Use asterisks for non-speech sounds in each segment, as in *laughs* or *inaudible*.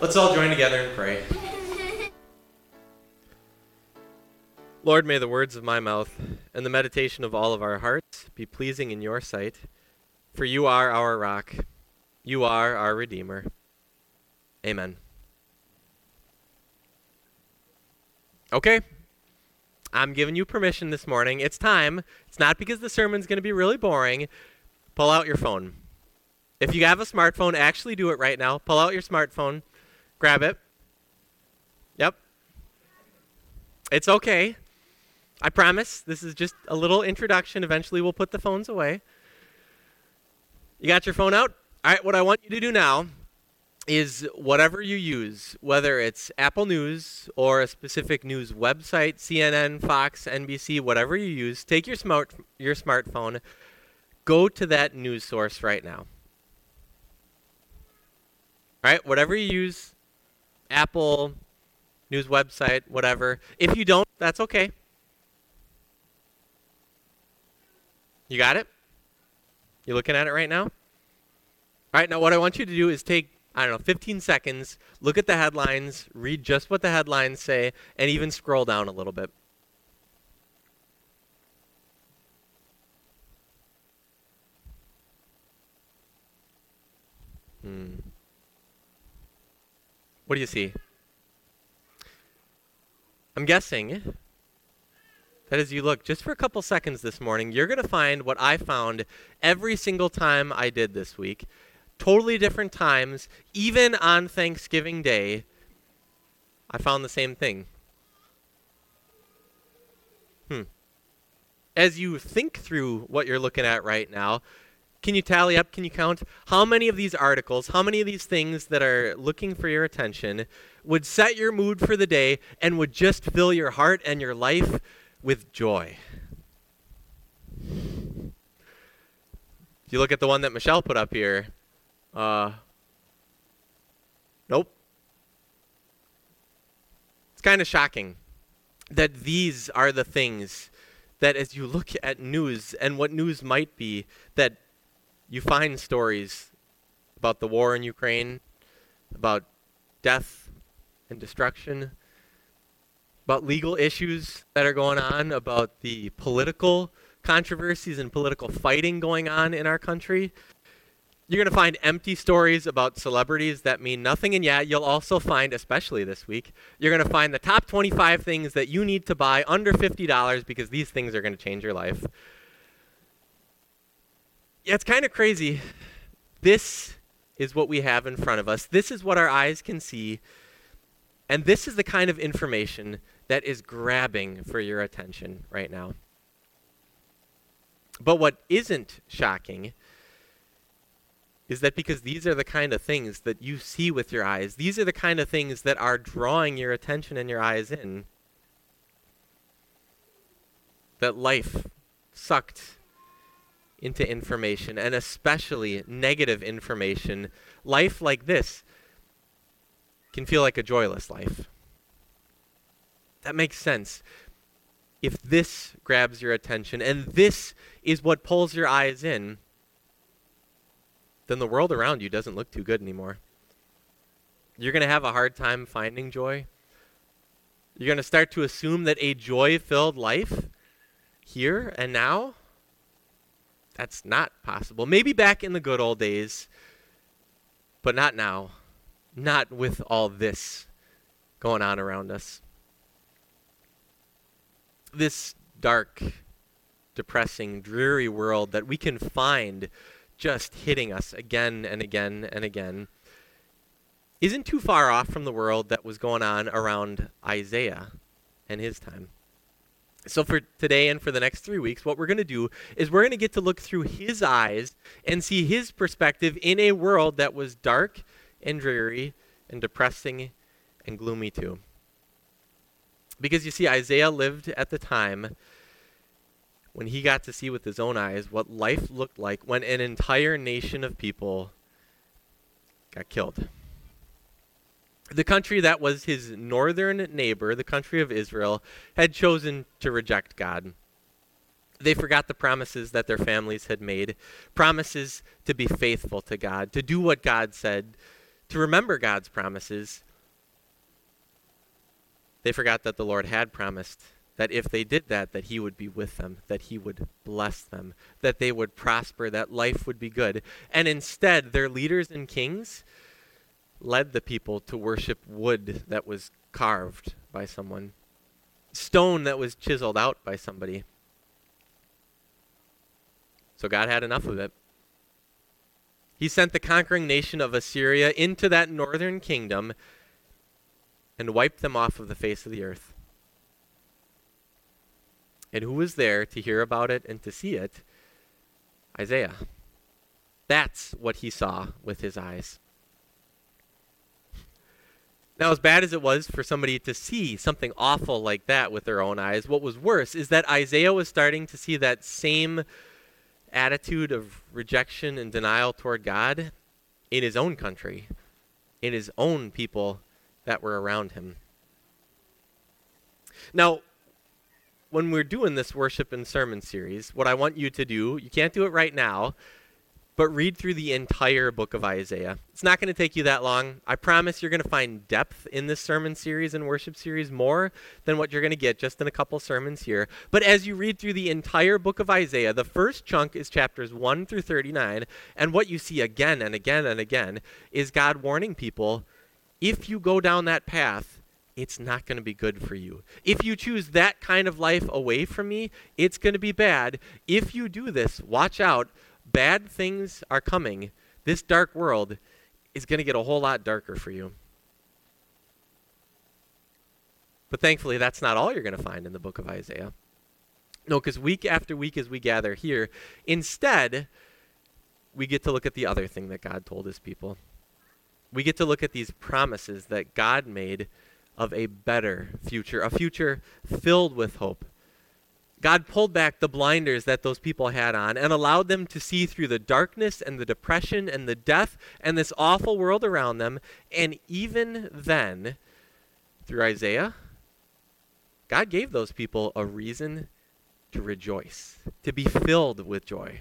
Let's all join together and pray. Lord, may the words of my mouth and the meditation of all of our hearts be pleasing in your sight, for you are our rock, you are our Redeemer. Amen. Okay. I'm giving you permission this morning. It's time. It's not because the sermon's going to be really boring. Pull out your phone. If you have a smartphone, actually do it right now. Pull out your smartphone, grab it. Yep. It's okay. I promise. This is just a little introduction. Eventually, we'll put the phones away. You got your phone out? All right, what I want you to do now is whatever you use, whether it's Apple News or a specific news website, CNN, Fox, NBC, whatever you use, take your smart your smartphone, go to that news source right now. All right, whatever you use, Apple news website, whatever. If you don't, that's okay. You got it? You looking at it right now? All right, now what I want you to do is take I don't know, 15 seconds, look at the headlines, read just what the headlines say, and even scroll down a little bit. Hmm. What do you see? I'm guessing that as you look just for a couple seconds this morning, you're going to find what I found every single time I did this week totally different times, even on Thanksgiving Day, I found the same thing. Hmm. As you think through what you're looking at right now, can you tally up? Can you count how many of these articles, how many of these things that are looking for your attention would set your mood for the day and would just fill your heart and your life with joy? If you look at the one that Michelle put up here, uh, nope. It's kind of shocking that these are the things that as you look at news and what news might be, that you find stories about the war in Ukraine, about death and destruction, about legal issues that are going on, about the political controversies and political fighting going on in our country. You're going to find empty stories about celebrities that mean nothing. And yet you'll also find, especially this week, you're going to find the top 25 things that you need to buy under $50 because these things are going to change your life. Yeah, it's kind of crazy. This is what we have in front of us. This is what our eyes can see. And this is the kind of information that is grabbing for your attention right now. But what isn't shocking is that because these are the kind of things that you see with your eyes, these are the kind of things that are drawing your attention and your eyes in, that life sucked into information, and especially negative information, life like this can feel like a joyless life. That makes sense. If this grabs your attention and this is what pulls your eyes in, then the world around you doesn't look too good anymore. You're going to have a hard time finding joy. You're going to start to assume that a joy filled life here and now, that's not possible. Maybe back in the good old days, but not now. Not with all this going on around us. This dark, depressing, dreary world that we can find just hitting us again and again and again isn't too far off from the world that was going on around Isaiah and his time. So, for today and for the next three weeks, what we're going to do is we're going to get to look through his eyes and see his perspective in a world that was dark and dreary and depressing and gloomy too. Because you see, Isaiah lived at the time when he got to see with his own eyes what life looked like when an entire nation of people got killed. The country that was his northern neighbor, the country of Israel, had chosen to reject God. They forgot the promises that their families had made, promises to be faithful to God, to do what God said, to remember God's promises, they forgot that the Lord had promised that if they did that that he would be with them, that he would bless them, that they would prosper, that life would be good. And instead, their leaders and kings led the people to worship wood that was carved by someone, stone that was chiseled out by somebody. So God had enough of it. He sent the conquering nation of Assyria into that northern kingdom and wiped them off of the face of the earth. And who was there to hear about it and to see it? Isaiah. That's what he saw with his eyes. Now, as bad as it was for somebody to see something awful like that with their own eyes, what was worse is that Isaiah was starting to see that same attitude of rejection and denial toward God in his own country, in his own people that were around him. Now, when we're doing this worship and sermon series, what I want you to do, you can't do it right now, but read through the entire book of Isaiah. It's not going to take you that long. I promise you're going to find depth in this sermon series and worship series more than what you're going to get just in a couple sermons here. But as you read through the entire book of Isaiah, the first chunk is chapters 1 through 39, and what you see again and again and again is God warning people if you go down that path, it's not going to be good for you. If you choose that kind of life away from me, it's going to be bad. If you do this, watch out bad things are coming, this dark world is going to get a whole lot darker for you. But thankfully, that's not all you're going to find in the book of Isaiah. No, because week after week as we gather here, instead, we get to look at the other thing that God told his people. We get to look at these promises that God made of a better future, a future filled with hope, God pulled back the blinders that those people had on and allowed them to see through the darkness and the depression and the death and this awful world around them. And even then, through Isaiah, God gave those people a reason to rejoice, to be filled with joy.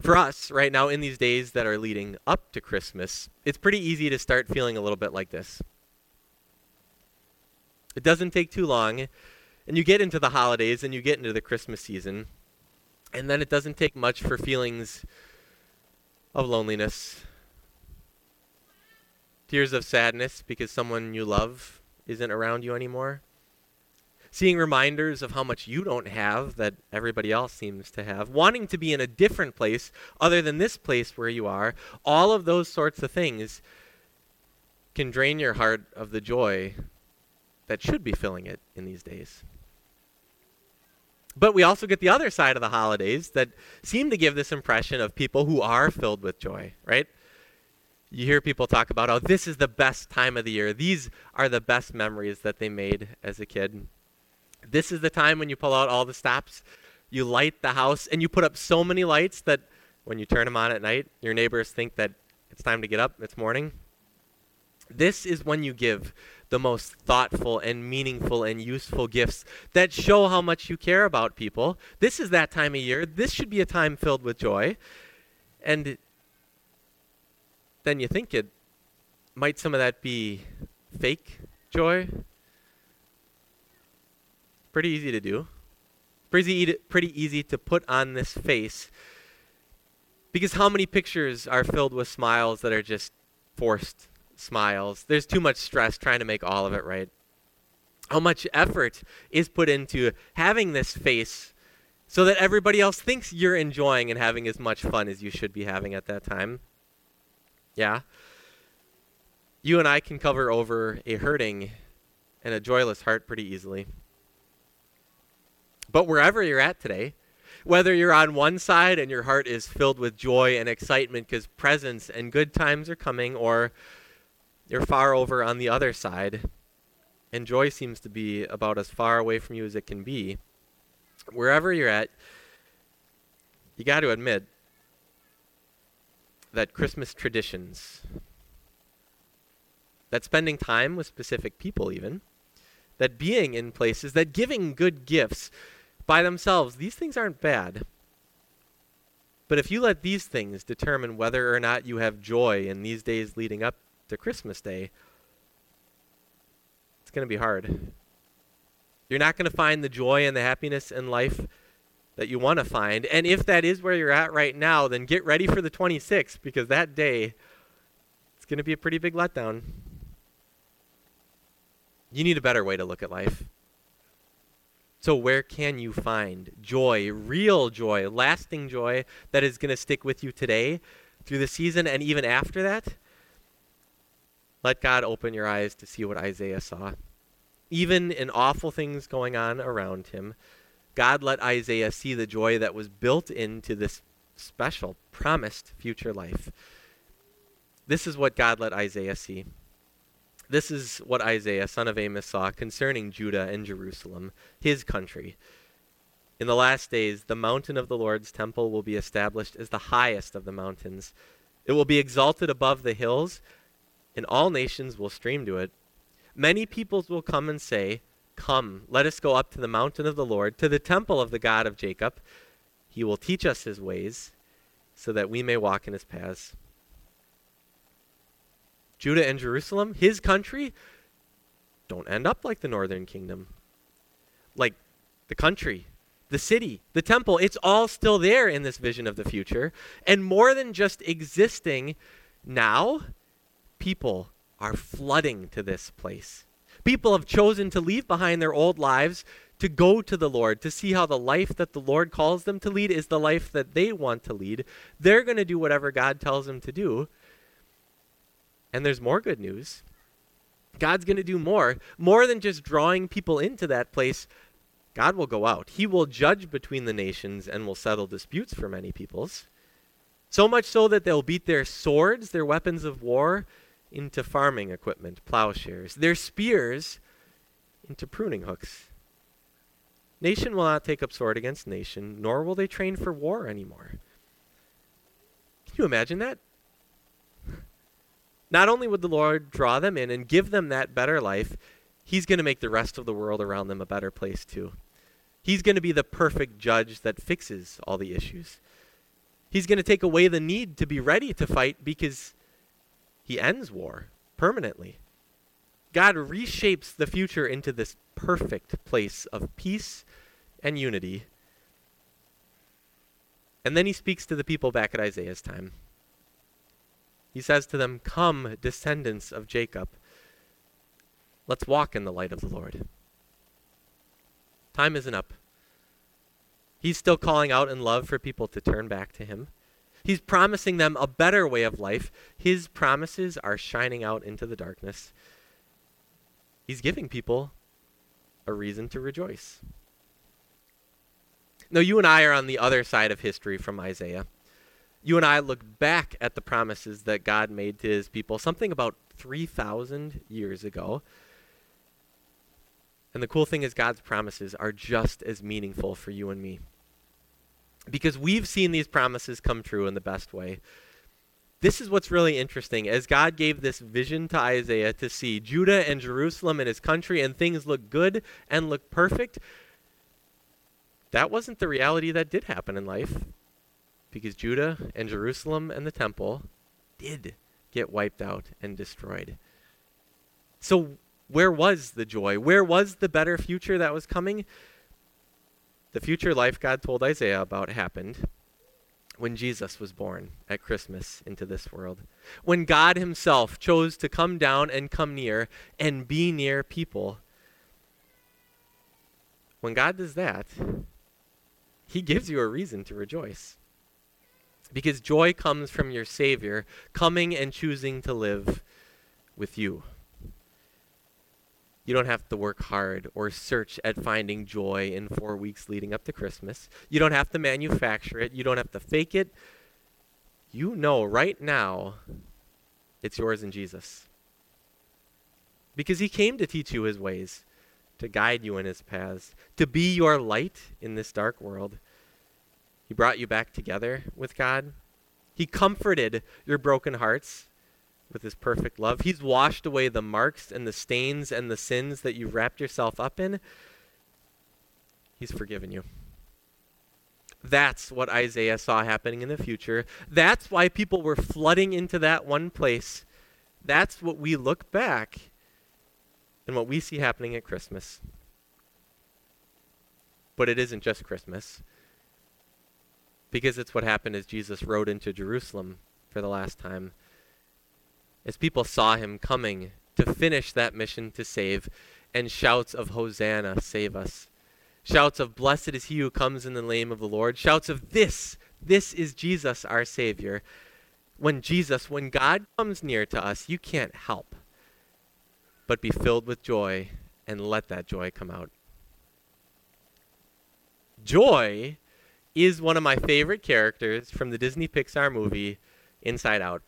For us, right now, in these days that are leading up to Christmas, it's pretty easy to start feeling a little bit like this. It doesn't take too long and you get into the holidays and you get into the Christmas season, and then it doesn't take much for feelings of loneliness, tears of sadness because someone you love isn't around you anymore, seeing reminders of how much you don't have that everybody else seems to have, wanting to be in a different place other than this place where you are, all of those sorts of things can drain your heart of the joy that should be filling it in these days. But we also get the other side of the holidays that seem to give this impression of people who are filled with joy, right? You hear people talk about, oh, this is the best time of the year. These are the best memories that they made as a kid. This is the time when you pull out all the stops, you light the house, and you put up so many lights that when you turn them on at night, your neighbors think that it's time to get up, it's morning. This is when you give the most thoughtful and meaningful and useful gifts that show how much you care about people. This is that time of year. This should be a time filled with joy. And then you think it might some of that be fake joy? Pretty easy to do. Pretty, pretty easy to put on this face. Because how many pictures are filled with smiles that are just forced smiles. There's too much stress trying to make all of it right. How much effort is put into having this face so that everybody else thinks you're enjoying and having as much fun as you should be having at that time? Yeah. You and I can cover over a hurting and a joyless heart pretty easily. But wherever you're at today, whether you're on one side and your heart is filled with joy and excitement because presents and good times are coming, or you're far over on the other side, and joy seems to be about as far away from you as it can be. Wherever you're at, you got to admit that Christmas traditions, that spending time with specific people, even, that being in places, that giving good gifts by themselves, these things aren't bad. But if you let these things determine whether or not you have joy in these days leading up to Christmas Day, it's going to be hard. You're not going to find the joy and the happiness in life that you want to find. And if that is where you're at right now, then get ready for the 26th because that day it's going to be a pretty big letdown. You need a better way to look at life. So, where can you find joy, real joy, lasting joy that is going to stick with you today, through the season, and even after that? Let God open your eyes to see what Isaiah saw. Even in awful things going on around him, God let Isaiah see the joy that was built into this special, promised future life. This is what God let Isaiah see. This is what Isaiah, son of Amos, saw concerning Judah and Jerusalem, his country. In the last days, the mountain of the Lord's temple will be established as the highest of the mountains. It will be exalted above the hills, and all nations will stream to it. Many peoples will come and say, Come, let us go up to the mountain of the Lord, to the temple of the God of Jacob. He will teach us his ways, so that we may walk in his paths. Judah and Jerusalem, his country, don't end up like the northern kingdom. Like the country, the city, the temple, it's all still there in this vision of the future. And more than just existing now, people are flooding to this place. People have chosen to leave behind their old lives to go to the Lord, to see how the life that the Lord calls them to lead is the life that they want to lead. They're going to do whatever God tells them to do. And there's more good news. God's going to do more, more than just drawing people into that place. God will go out. He will judge between the nations and will settle disputes for many peoples. So much so that they'll beat their swords, their weapons of war, into farming equipment, plowshares, their spears into pruning hooks. Nation will not take up sword against nation, nor will they train for war anymore. Can you imagine that? *laughs* Not only would the Lord draw them in and give them that better life, He's going to make the rest of the world around them a better place too. He's going to be the perfect judge that fixes all the issues. He's going to take away the need to be ready to fight because he ends war permanently. God reshapes the future into this perfect place of peace and unity. And then he speaks to the people back at Isaiah's time. He says to them, Come, descendants of Jacob, let's walk in the light of the Lord. Time isn't up. He's still calling out in love for people to turn back to him. He's promising them a better way of life. His promises are shining out into the darkness. He's giving people a reason to rejoice. Now, you and I are on the other side of history from Isaiah. You and I look back at the promises that God made to his people something about 3,000 years ago. And the cool thing is, God's promises are just as meaningful for you and me because we've seen these promises come true in the best way. This is what's really interesting. As God gave this vision to Isaiah to see Judah and Jerusalem and his country, and things look good and look perfect, that wasn't the reality that did happen in life. Because Judah and Jerusalem and the temple did get wiped out and destroyed. So, where was the joy? Where was the better future that was coming? The future life God told Isaiah about happened when Jesus was born at Christmas into this world. When God Himself chose to come down and come near and be near people. When God does that, He gives you a reason to rejoice. Because joy comes from your Savior coming and choosing to live with you. You don't have to work hard or search at finding joy in four weeks leading up to Christmas. You don't have to manufacture it. You don't have to fake it. You know right now it's yours in Jesus. Because he came to teach you his ways, to guide you in his paths, to be your light in this dark world. He brought you back together with God. He comforted your broken hearts with his perfect love. He's washed away the marks and the stains and the sins that you've wrapped yourself up in. He's forgiven you. That's what Isaiah saw happening in the future. That's why people were flooding into that one place. That's what we look back and what we see happening at Christmas. But it isn't just Christmas, because it's what happened as Jesus rode into Jerusalem for the last time. As people saw him coming to finish that mission to save, and shouts of Hosanna, save us. Shouts of blessed is he who comes in the name of the Lord. Shouts of this, this is Jesus, our Savior. When Jesus, when God comes near to us, you can't help but be filled with joy and let that joy come out. Joy is one of my favorite characters from the Disney Pixar movie Inside Out.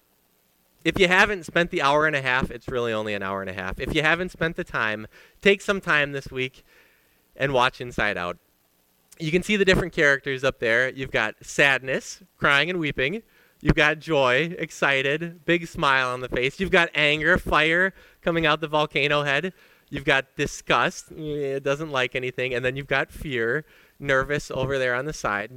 If you haven't spent the hour and a half, it's really only an hour and a half. If you haven't spent the time, take some time this week and watch Inside Out. You can see the different characters up there. You've got sadness, crying and weeping. You've got joy, excited, big smile on the face. You've got anger, fire coming out the volcano head. You've got disgust, it doesn't like anything. And then you've got fear, nervous over there on the side.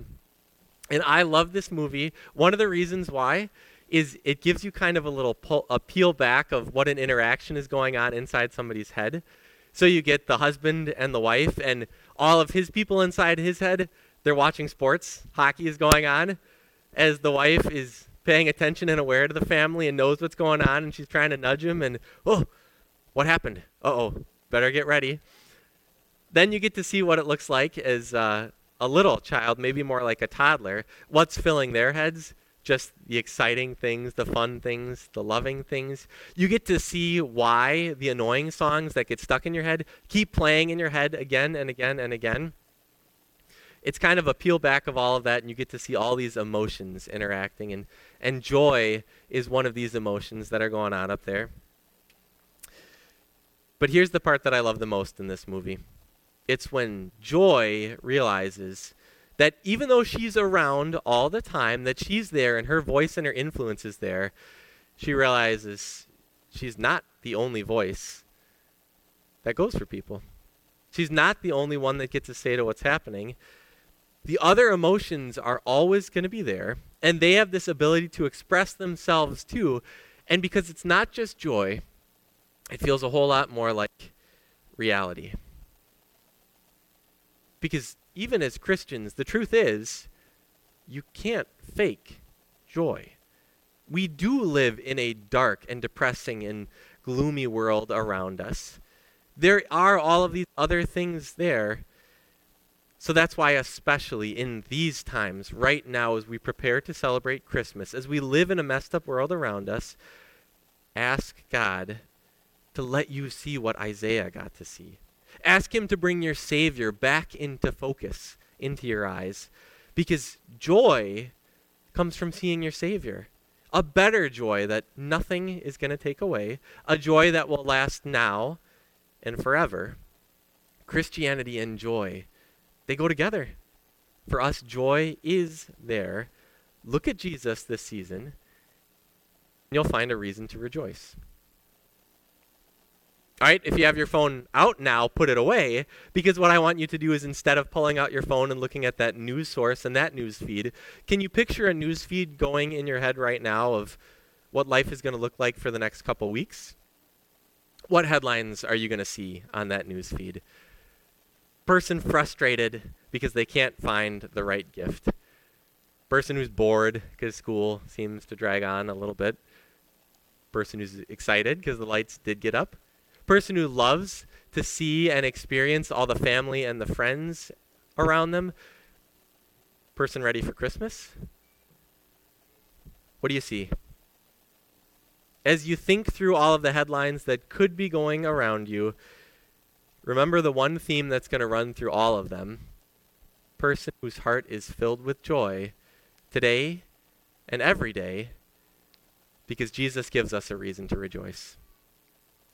And I love this movie. One of the reasons why is it gives you kind of a little pull, a peel back of what an interaction is going on inside somebody's head. So you get the husband and the wife and all of his people inside his head. They're watching sports. Hockey is going on as the wife is paying attention and aware to the family and knows what's going on and she's trying to nudge him and oh, what happened? Uh-oh, better get ready. Then you get to see what it looks like as uh, a little child, maybe more like a toddler. What's filling their heads? Just the exciting things, the fun things, the loving things. You get to see why the annoying songs that get stuck in your head keep playing in your head again and again and again. It's kind of a peel back of all of that, and you get to see all these emotions interacting. And, and joy is one of these emotions that are going on up there. But here's the part that I love the most in this movie it's when joy realizes that even though she's around all the time, that she's there and her voice and her influence is there, she realizes she's not the only voice that goes for people. She's not the only one that gets to say to what's happening. The other emotions are always going to be there, and they have this ability to express themselves too. And because it's not just joy, it feels a whole lot more like reality. Because even as Christians, the truth is, you can't fake joy. We do live in a dark and depressing and gloomy world around us. There are all of these other things there. So that's why, especially in these times, right now, as we prepare to celebrate Christmas, as we live in a messed up world around us, ask God to let you see what Isaiah got to see. Ask Him to bring your Savior back into focus, into your eyes. Because joy comes from seeing your Savior. A better joy that nothing is going to take away. A joy that will last now and forever. Christianity and joy, they go together. For us, joy is there. Look at Jesus this season, and you'll find a reason to rejoice. All right, if you have your phone out now, put it away because what I want you to do is instead of pulling out your phone and looking at that news source and that news feed, can you picture a news feed going in your head right now of what life is going to look like for the next couple weeks? What headlines are you going to see on that news feed? Person frustrated because they can't find the right gift. Person who's bored because school seems to drag on a little bit. Person who's excited because the lights did get up person who loves to see and experience all the family and the friends around them. Person ready for Christmas? What do you see? As you think through all of the headlines that could be going around you, remember the one theme that's going to run through all of them. Person whose heart is filled with joy today and every day because Jesus gives us a reason to rejoice.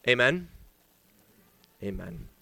Amen. Amen.